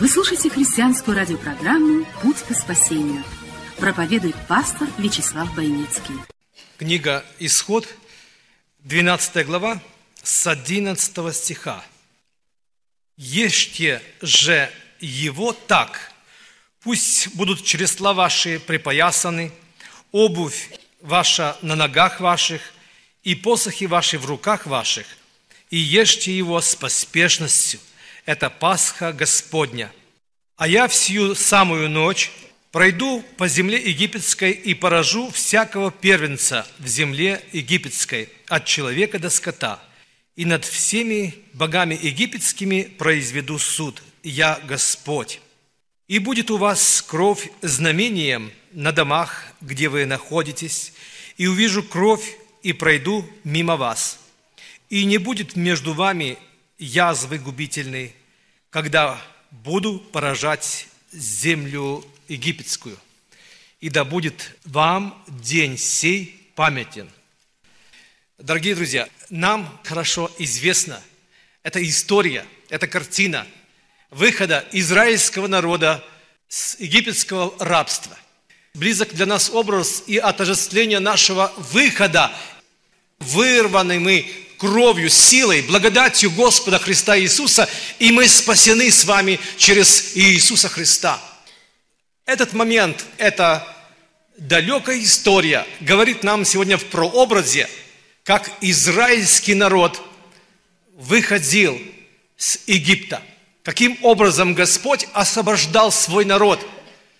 Вы слушаете христианскую радиопрограмму «Путь к спасению». Проповедует пастор Вячеслав Бойницкий. Книга «Исход», 12 глава, с 11 стиха. «Ешьте же его так, пусть будут чресла ваши припоясаны, обувь ваша на ногах ваших и посохи ваши в руках ваших, и ешьте его с поспешностью. Это Пасха Господня. А я всю самую ночь пройду по земле египетской и поражу всякого первенца в земле египетской, от человека до скота, и над всеми богами египетскими произведу суд. Я Господь. И будет у вас кровь знамением на домах, где вы находитесь, и увижу кровь и пройду мимо вас. И не будет между вами язвы губительной, когда буду поражать землю египетскую. И да будет вам день сей памятен. Дорогие друзья, нам хорошо известна эта история, эта картина выхода израильского народа с египетского рабства. Близок для нас образ и отождествление нашего выхода, вырванный мы кровью, силой, благодатью Господа Христа Иисуса, и мы спасены с вами через Иисуса Христа. Этот момент, эта далекая история говорит нам сегодня в прообразе, как израильский народ выходил с Египта. Каким образом Господь освобождал свой народ.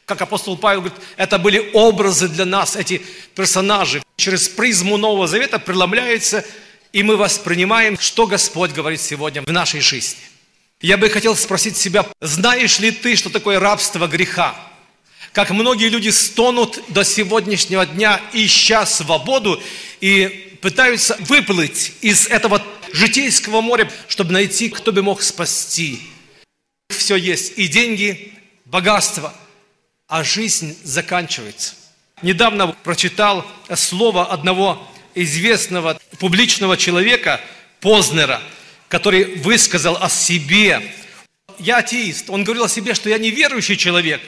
Как апостол Павел говорит, это были образы для нас, эти персонажи. Через призму Нового Завета преломляются и мы воспринимаем, что Господь говорит сегодня в нашей жизни. Я бы хотел спросить себя, знаешь ли ты, что такое рабство греха? Как многие люди стонут до сегодняшнего дня, ища свободу, и пытаются выплыть из этого житейского моря, чтобы найти, кто бы мог спасти. Все есть, и деньги, богатство, а жизнь заканчивается. Недавно прочитал слово одного известного публичного человека Познера, который высказал о себе. Я атеист. Он говорил о себе, что я не верующий человек,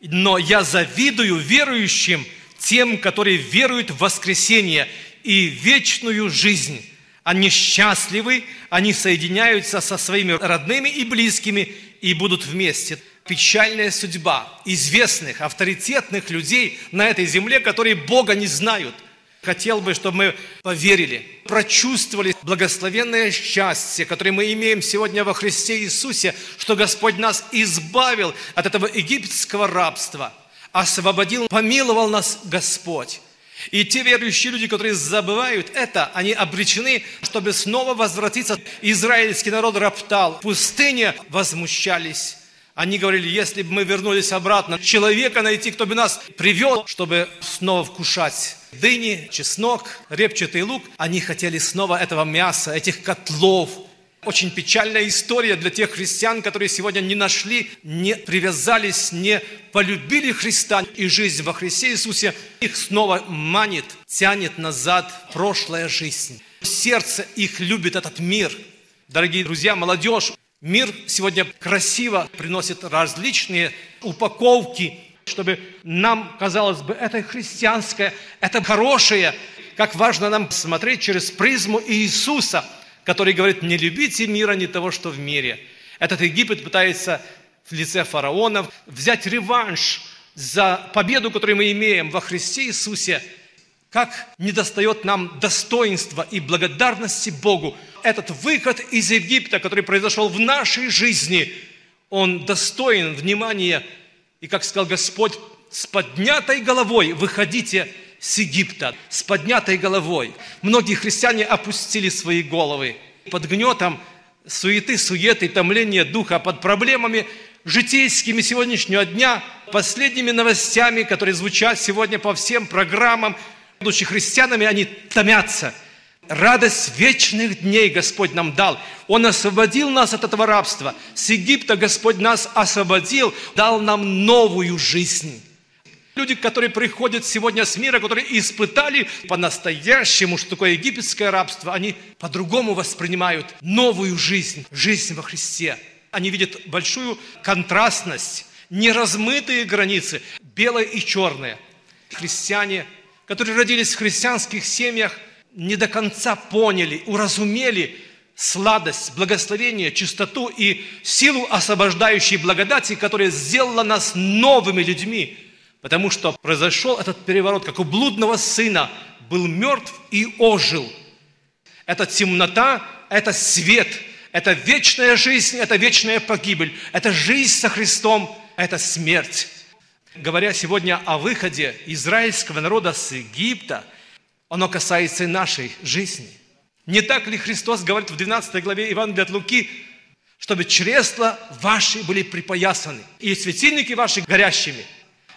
но я завидую верующим тем, которые веруют в воскресение и вечную жизнь. Они счастливы, они соединяются со своими родными и близкими и будут вместе. Печальная судьба известных, авторитетных людей на этой земле, которые Бога не знают – Хотел бы, чтобы мы поверили, прочувствовали благословенное счастье, которое мы имеем сегодня во Христе Иисусе, что Господь нас избавил от этого египетского рабства, освободил, помиловал нас Господь. И те верующие люди, которые забывают это, они обречены, чтобы снова возвратиться. Израильский народ роптал, в пустыне возмущались они говорили, если бы мы вернулись обратно, человека найти, кто бы нас привел, чтобы снова вкушать дыни, чеснок, репчатый лук. Они хотели снова этого мяса, этих котлов. Очень печальная история для тех христиан, которые сегодня не нашли, не привязались, не полюбили Христа и жизнь во Христе Иисусе. Их снова манит, тянет назад прошлая жизнь. Сердце их любит этот мир. Дорогие друзья, молодежь, Мир сегодня красиво приносит различные упаковки, чтобы нам казалось бы, это христианское, это хорошее. Как важно нам смотреть через призму Иисуса, который говорит, не любите мира, не того, что в мире. Этот Египет пытается в лице фараона взять реванш за победу, которую мы имеем во Христе Иисусе – как недостает нам достоинства и благодарности Богу. Этот выход из Египта, который произошел в нашей жизни, он достоин внимания. И, как сказал Господь, с поднятой головой выходите с Египта, с поднятой головой. Многие христиане опустили свои головы под гнетом суеты, суеты, томления духа, под проблемами житейскими сегодняшнего дня, последними новостями, которые звучат сегодня по всем программам, будучи христианами, они томятся. Радость вечных дней Господь нам дал. Он освободил нас от этого рабства. С Египта Господь нас освободил, дал нам новую жизнь. Люди, которые приходят сегодня с мира, которые испытали по-настоящему, что такое египетское рабство, они по-другому воспринимают новую жизнь, жизнь во Христе. Они видят большую контрастность, неразмытые границы, белое и черное. Христиане, которые родились в христианских семьях, не до конца поняли, уразумели сладость, благословение, чистоту и силу освобождающей благодати, которая сделала нас новыми людьми – Потому что произошел этот переворот, как у блудного сына был мертв и ожил. Это темнота, это свет, это вечная жизнь, это вечная погибель, это жизнь со Христом, это смерть. Говоря сегодня о выходе израильского народа с Египта, оно касается и нашей жизни. Не так ли Христос говорит в 12 главе Евангелия от Луки, чтобы чресла ваши были припоясаны и светильники ваши горящими –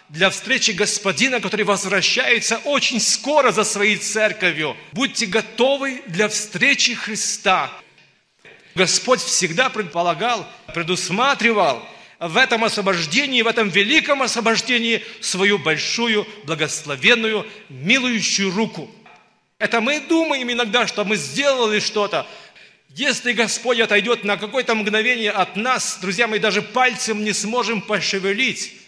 для встречи Господина, который возвращается очень скоро за своей церковью. Будьте готовы для встречи Христа. Господь всегда предполагал, предусматривал в этом освобождении, в этом великом освобождении свою большую, благословенную, милующую руку. Это мы думаем иногда, что мы сделали что-то. Если Господь отойдет на какое-то мгновение от нас, друзья, мы даже пальцем не сможем пошевелить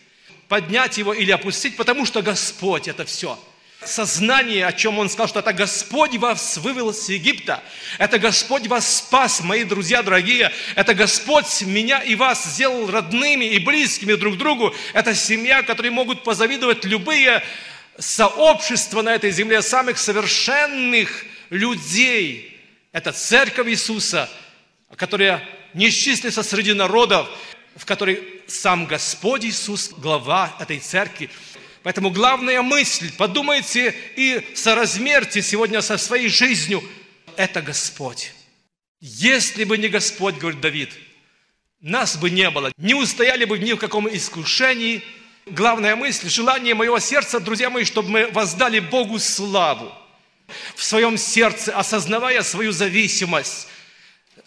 поднять его или опустить, потому что Господь это все. Сознание, о чем он сказал, что это Господь вас вывел с Египта, это Господь вас спас, мои друзья дорогие, это Господь меня и вас сделал родными и близкими друг другу, это семья, которой могут позавидовать любые сообщества на этой земле, самых совершенных людей. Это церковь Иисуса, которая не исчислится среди народов, в которой сам Господь Иисус, глава этой церкви. Поэтому главная мысль, подумайте и соразмерьте сегодня со своей жизнью, это Господь. Если бы не Господь, говорит Давид, нас бы не было, не устояли бы ни в каком искушении. Главная мысль, желание моего сердца, друзья мои, чтобы мы воздали Богу славу в своем сердце, осознавая свою зависимость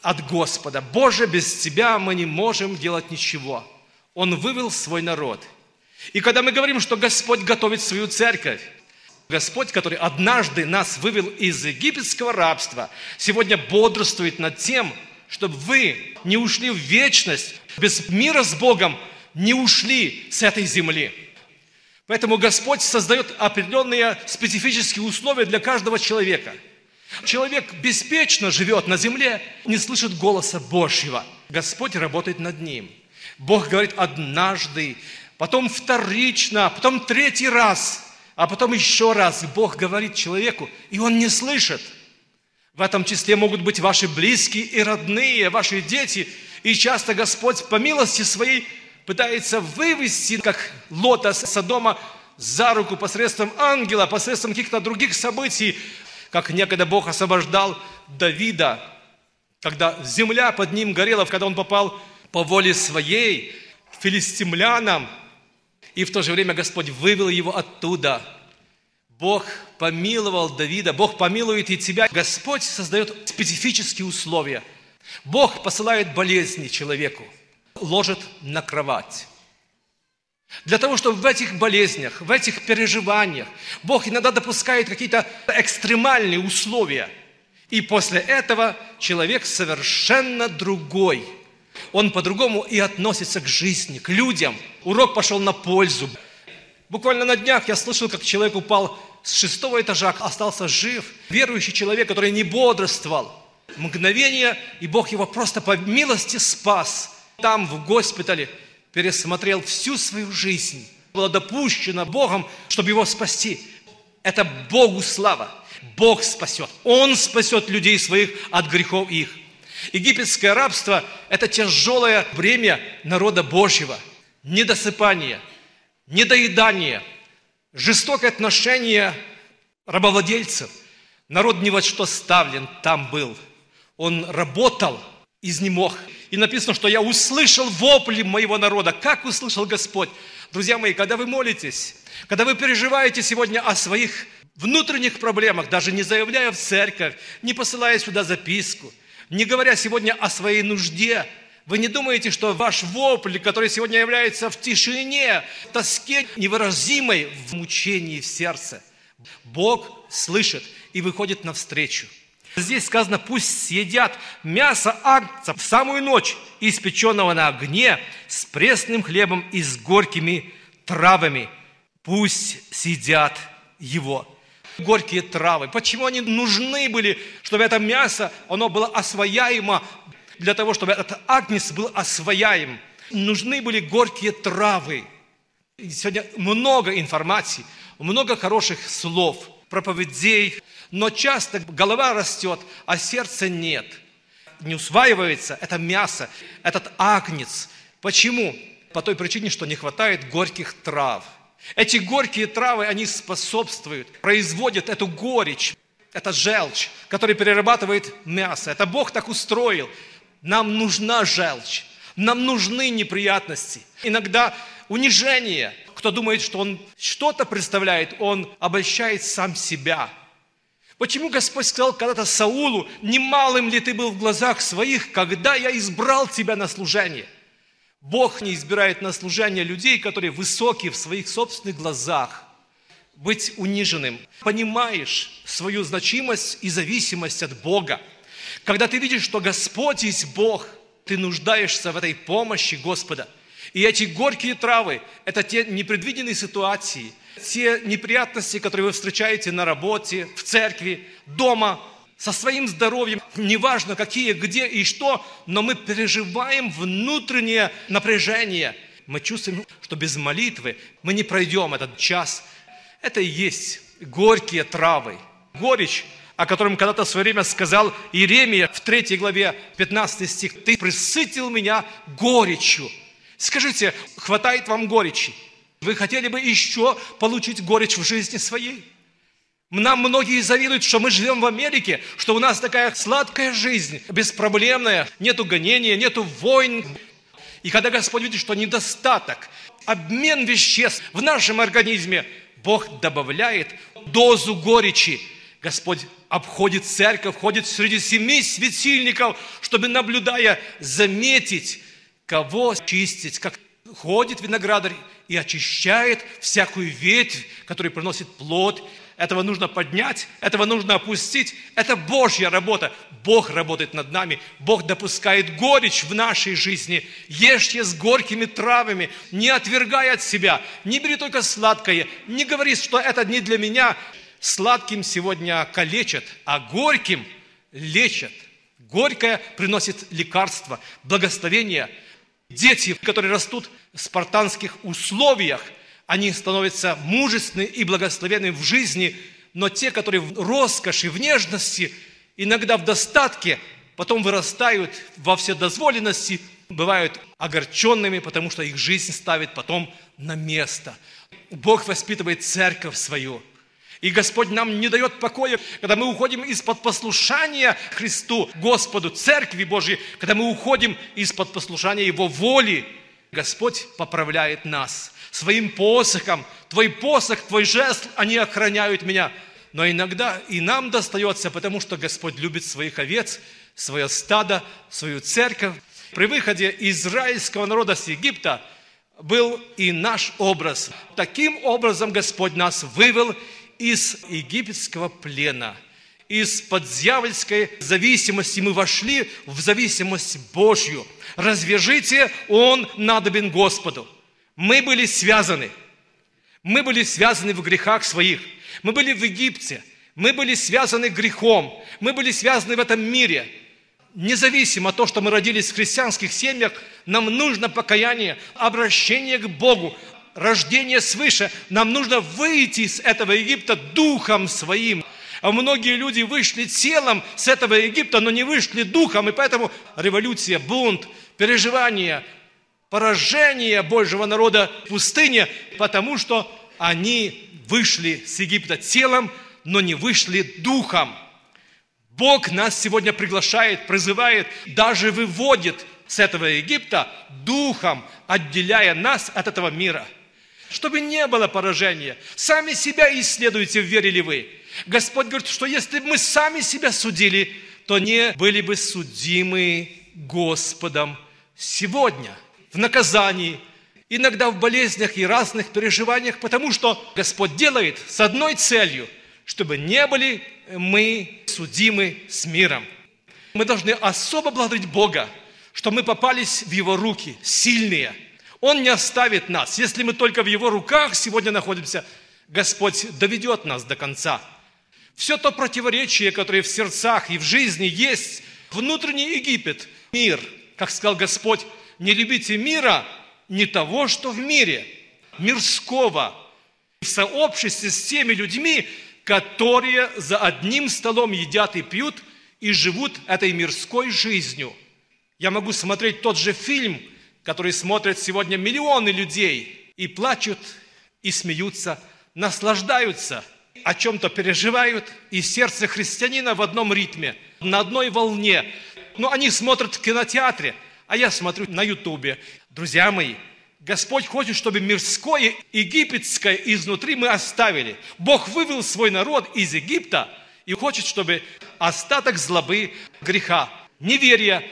от Господа. Боже, без Тебя мы не можем делать ничего. Он вывел свой народ. И когда мы говорим, что Господь готовит свою церковь, Господь, который однажды нас вывел из египетского рабства, сегодня бодрствует над тем, чтобы вы не ушли в вечность, без мира с Богом не ушли с этой земли. Поэтому Господь создает определенные специфические условия для каждого человека – Человек беспечно живет на земле, не слышит голоса Божьего. Господь работает над ним. Бог говорит однажды, потом вторично, потом третий раз, а потом еще раз. Бог говорит человеку, и он не слышит. В этом числе могут быть ваши близкие и родные, ваши дети. И часто Господь по милости своей пытается вывести, как Лота Содома, за руку посредством ангела, посредством каких-то других событий, как некогда Бог освобождал Давида, когда земля под ним горела, когда он попал по воле своей филистимлянам, и в то же время Господь вывел его оттуда. Бог помиловал Давида, Бог помилует и тебя. Господь создает специфические условия. Бог посылает болезни человеку, ложит на кровать. Для того, чтобы в этих болезнях, в этих переживаниях Бог иногда допускает какие-то экстремальные условия. И после этого человек совершенно другой. Он по-другому и относится к жизни, к людям. Урок пошел на пользу. Буквально на днях я слышал, как человек упал с шестого этажа, остался жив. Верующий человек, который не бодрствовал. Мгновение, и Бог его просто по милости спас. Там, в госпитале, пересмотрел всю свою жизнь. Было допущено Богом, чтобы его спасти. Это Богу слава. Бог спасет. Он спасет людей своих от грехов их. Египетское рабство – это тяжелое бремя народа Божьего. Недосыпание, недоедание, жестокое отношение рабовладельцев. Народ ни во что ставлен там был. Он работал изнемог. И написано, что я услышал вопли моего народа. Как услышал Господь? Друзья мои, когда вы молитесь, когда вы переживаете сегодня о своих внутренних проблемах, даже не заявляя в церковь, не посылая сюда записку, не говоря сегодня о своей нужде, вы не думаете, что ваш вопль, который сегодня является в тишине, в тоске невыразимой, в мучении в сердце, Бог слышит и выходит навстречу. Здесь сказано, пусть съедят мясо агнца в самую ночь, испеченного на огне, с пресным хлебом и с горькими травами. Пусть съедят его. Горькие травы. Почему они нужны были, чтобы это мясо, оно было освояемо, для того, чтобы этот агнец был освояем. Нужны были горькие травы. Сегодня много информации, много хороших слов, проповедей, но часто голова растет, а сердца нет. Не усваивается это мясо, этот агнец. Почему? По той причине, что не хватает горьких трав. Эти горькие травы, они способствуют, производят эту горечь, это желчь, который перерабатывает мясо. Это Бог так устроил. Нам нужна желчь, нам нужны неприятности. Иногда унижение. Кто думает, что он что-то представляет, он обольщает сам себя. Почему Господь сказал когда-то Саулу, немалым ли ты был в глазах своих, когда я избрал тебя на служение? Бог не избирает на служение людей, которые высокие в своих собственных глазах. Быть униженным. Понимаешь свою значимость и зависимость от Бога. Когда ты видишь, что Господь есть Бог, ты нуждаешься в этой помощи Господа. И эти горькие травы – это те непредвиденные ситуации, те неприятности, которые вы встречаете на работе, в церкви, дома, со своим здоровьем, неважно какие, где и что, но мы переживаем внутреннее напряжение. Мы чувствуем, что без молитвы мы не пройдем этот час. Это и есть горькие травы. Горечь о котором когда-то в свое время сказал Иеремия в 3 главе 15 стих, «Ты присытил меня горечью». Скажите, хватает вам горечи? Вы хотели бы еще получить горечь в жизни своей? Нам многие завидуют, что мы живем в Америке, что у нас такая сладкая жизнь, беспроблемная, нету гонения, нету войн. И когда Господь видит, что недостаток, обмен веществ в нашем организме, Бог добавляет дозу горечи. Господь обходит церковь, ходит среди семи светильников, чтобы, наблюдая, заметить, кого чистить, как ходит виноградарь и очищает всякую ветвь, которая приносит плод. Этого нужно поднять, этого нужно опустить. Это Божья работа. Бог работает над нами. Бог допускает горечь в нашей жизни. Ешьте с горькими травами, не отвергай от себя. Не бери только сладкое. Не говори, что это не для меня. Сладким сегодня калечат, а горьким лечат. Горькое приносит лекарство, благословение. Дети, которые растут в спартанских условиях, они становятся мужественны и благословенны в жизни, но те, которые в роскоши, в нежности, иногда в достатке, потом вырастают во вседозволенности, бывают огорченными, потому что их жизнь ставит потом на место. Бог воспитывает церковь свою – и Господь нам не дает покоя, когда мы уходим из-под послушания Христу, Господу, Церкви Божьей, когда мы уходим из-под послушания Его воли. Господь поправляет нас своим посохом. Твой посох, твой жест, они охраняют меня. Но иногда и нам достается, потому что Господь любит своих овец, свое стадо, свою церковь. При выходе израильского народа с Египта был и наш образ. Таким образом Господь нас вывел из египетского плена, из-под дьявольской зависимости мы вошли в зависимость Божью. Развяжите, Он надобен Господу. Мы были связаны. Мы были связаны в грехах своих. Мы были в Египте. Мы были связаны грехом. Мы были связаны в этом мире. Независимо от того, что мы родились в христианских семьях, нам нужно покаяние, обращение к Богу, рождение свыше, нам нужно выйти из этого Египта духом своим. А многие люди вышли телом с этого Египта, но не вышли духом, и поэтому революция, бунт, переживание, поражение Божьего народа в пустыне, потому что они вышли с Египта телом, но не вышли духом. Бог нас сегодня приглашает, призывает, даже выводит с этого Египта духом, отделяя нас от этого мира. Чтобы не было поражения. Сами себя исследуйте, верили вы. Господь говорит, что если бы мы сами себя судили, то не были бы судимы Господом сегодня в наказании, иногда в болезнях и разных переживаниях, потому что Господь делает с одной целью, чтобы не были мы судимы с миром. Мы должны особо благодарить Бога, что мы попались в Его руки, сильные. Он не оставит нас. Если мы только в Его руках сегодня находимся, Господь доведет нас до конца. Все то противоречие, которое в сердцах и в жизни есть, внутренний Египет, мир, как сказал Господь, не любите мира, не того, что в мире, мирского, в сообществе с теми людьми, которые за одним столом едят и пьют и живут этой мирской жизнью. Я могу смотреть тот же фильм, который смотрят сегодня миллионы людей, и плачут, и смеются, наслаждаются, о чем-то переживают, и сердце христианина в одном ритме, на одной волне. Но они смотрят в кинотеатре, а я смотрю на ютубе. Друзья мои, Господь хочет, чтобы мирское, египетское изнутри мы оставили. Бог вывел свой народ из Египта и хочет, чтобы остаток злобы, греха, неверия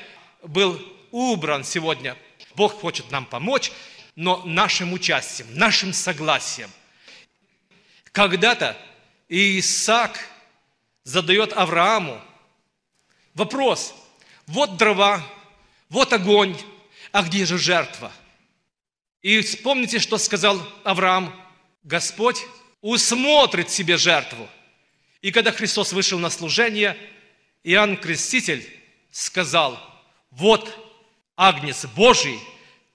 был убран сегодня. Бог хочет нам помочь, но нашим участием, нашим согласием. Когда-то Исаак задает Аврааму вопрос. Вот дрова, вот огонь, а где же жертва? И вспомните, что сказал Авраам. Господь усмотрит себе жертву. И когда Христос вышел на служение, Иоанн Креститель сказал, вот Агнец Божий,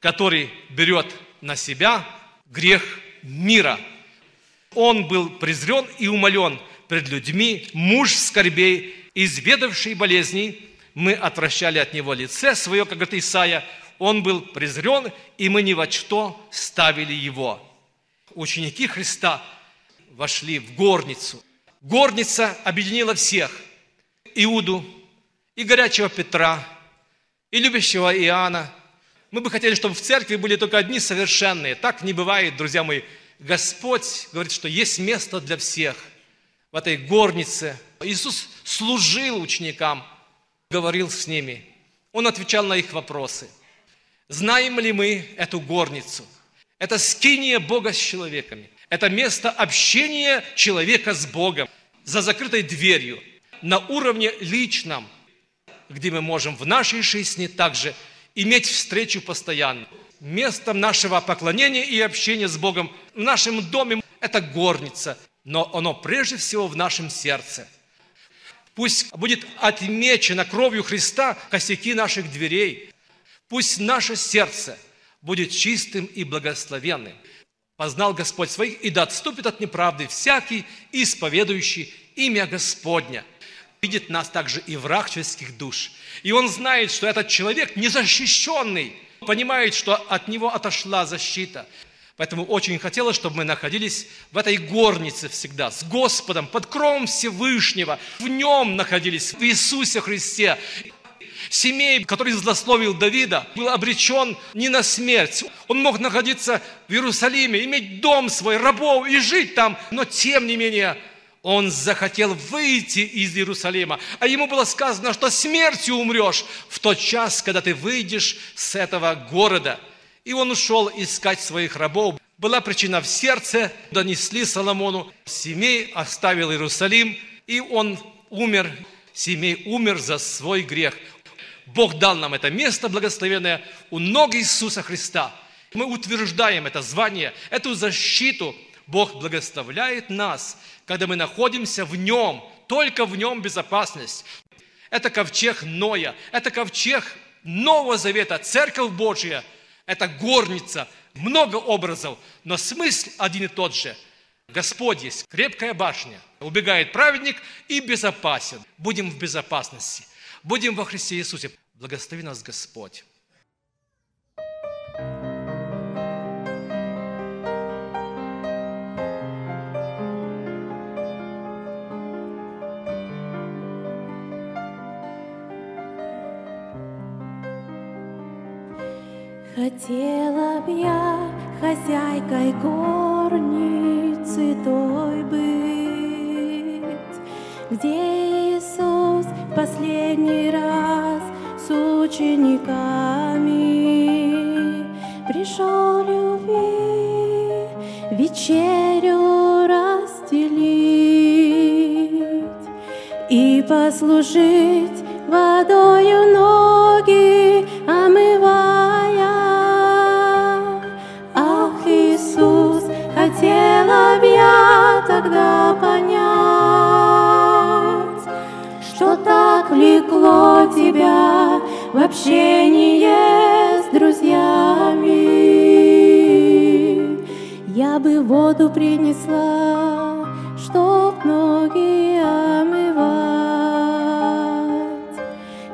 который берет на себя грех мира. Он был презрен и умолен пред людьми, муж скорбей, изведавший болезней, мы отвращали от него лице свое, как говорит Исаия, он был презрен, и мы ни во что ставили его. Ученики Христа вошли в горницу. Горница объединила всех. Иуду, и горячего Петра, и любящего Иоанна. Мы бы хотели, чтобы в церкви были только одни совершенные. Так не бывает, друзья мои. Господь говорит, что есть место для всех в этой горнице. Иисус служил ученикам, говорил с ними. Он отвечал на их вопросы. Знаем ли мы эту горницу? Это скиния Бога с человеками. Это место общения человека с Богом за закрытой дверью, на уровне личном, где мы можем в нашей жизни также иметь встречу постоянно. Местом нашего поклонения и общения с Богом в нашем доме – это горница, но оно прежде всего в нашем сердце – Пусть будет отмечено кровью Христа косяки наших дверей. Пусть наше сердце будет чистым и благословенным. Познал Господь своих, и да отступит от неправды всякий, исповедующий имя Господня. Видит нас также и враг человеческих душ. И он знает, что этот человек незащищенный, понимает, что от него отошла защита. Поэтому очень хотелось, чтобы мы находились в этой горнице всегда, с Господом, под кровом Всевышнего, в Нем находились, в Иисусе Христе. Семей, который злословил Давида, был обречен не на смерть. Он мог находиться в Иерусалиме, иметь дом свой, рабов и жить там, но тем не менее он захотел выйти из Иерусалима, а ему было сказано, что смертью умрешь в тот час, когда ты выйдешь с этого города – и он ушел искать своих рабов. Была причина в сердце, донесли Соломону. Семей оставил Иерусалим, и он умер. Семей умер за свой грех. Бог дал нам это место благословенное у ног Иисуса Христа. Мы утверждаем это звание, эту защиту. Бог благословляет нас, когда мы находимся в Нем, только в Нем безопасность. Это ковчег Ноя, это ковчег Нового Завета, Церковь Божья – это горница, много образов, но смысл один и тот же. Господь есть крепкая башня, убегает праведник и безопасен. Будем в безопасности, будем во Христе Иисусе. Благослови нас Господь. Хотела б я хозяйкой горницы той быть, Где Иисус последний раз с учениками Пришел любви вечерю разделить И послужить водою ноги тогда понять, что так влекло тебя в общение с друзьями. Я бы воду принесла, чтоб ноги омывать,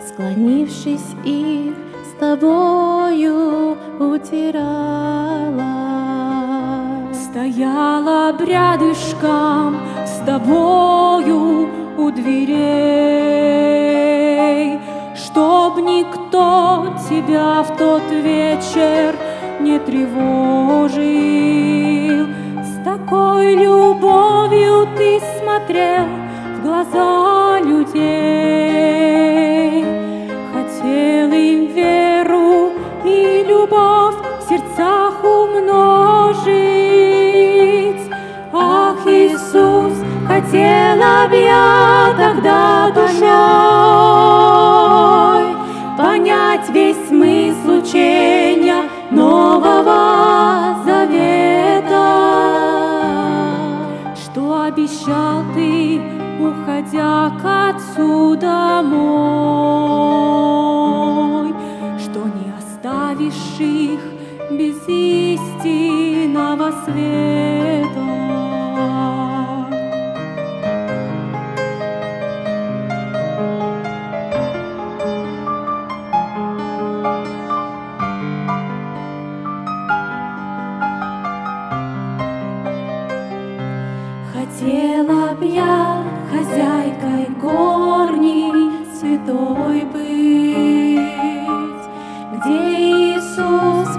склонившись их с тобою утирала. Стояла рядышком с тобою у дверей, Чтоб никто тебя в тот вечер не тревожил. С такой любовью ты смотрел в глаза людей, хотела б я тогда душой понять весь смысл учения Нового Завета, что обещал ты, уходя к Отцу домой, что не оставишь их без истинного света.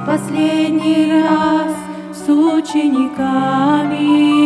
Последний раз с учениками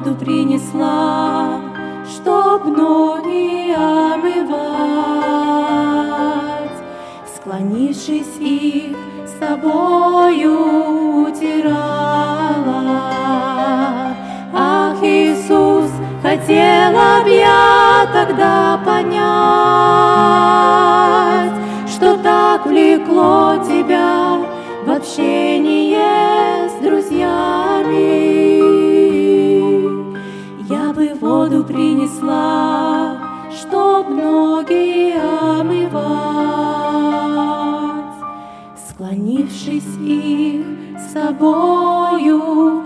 воду принесла, чтоб ноги омывать, склонившись их с тобою утирала. Ах, Иисус, хотела б я тогда понять, что так влекло тебя в с собою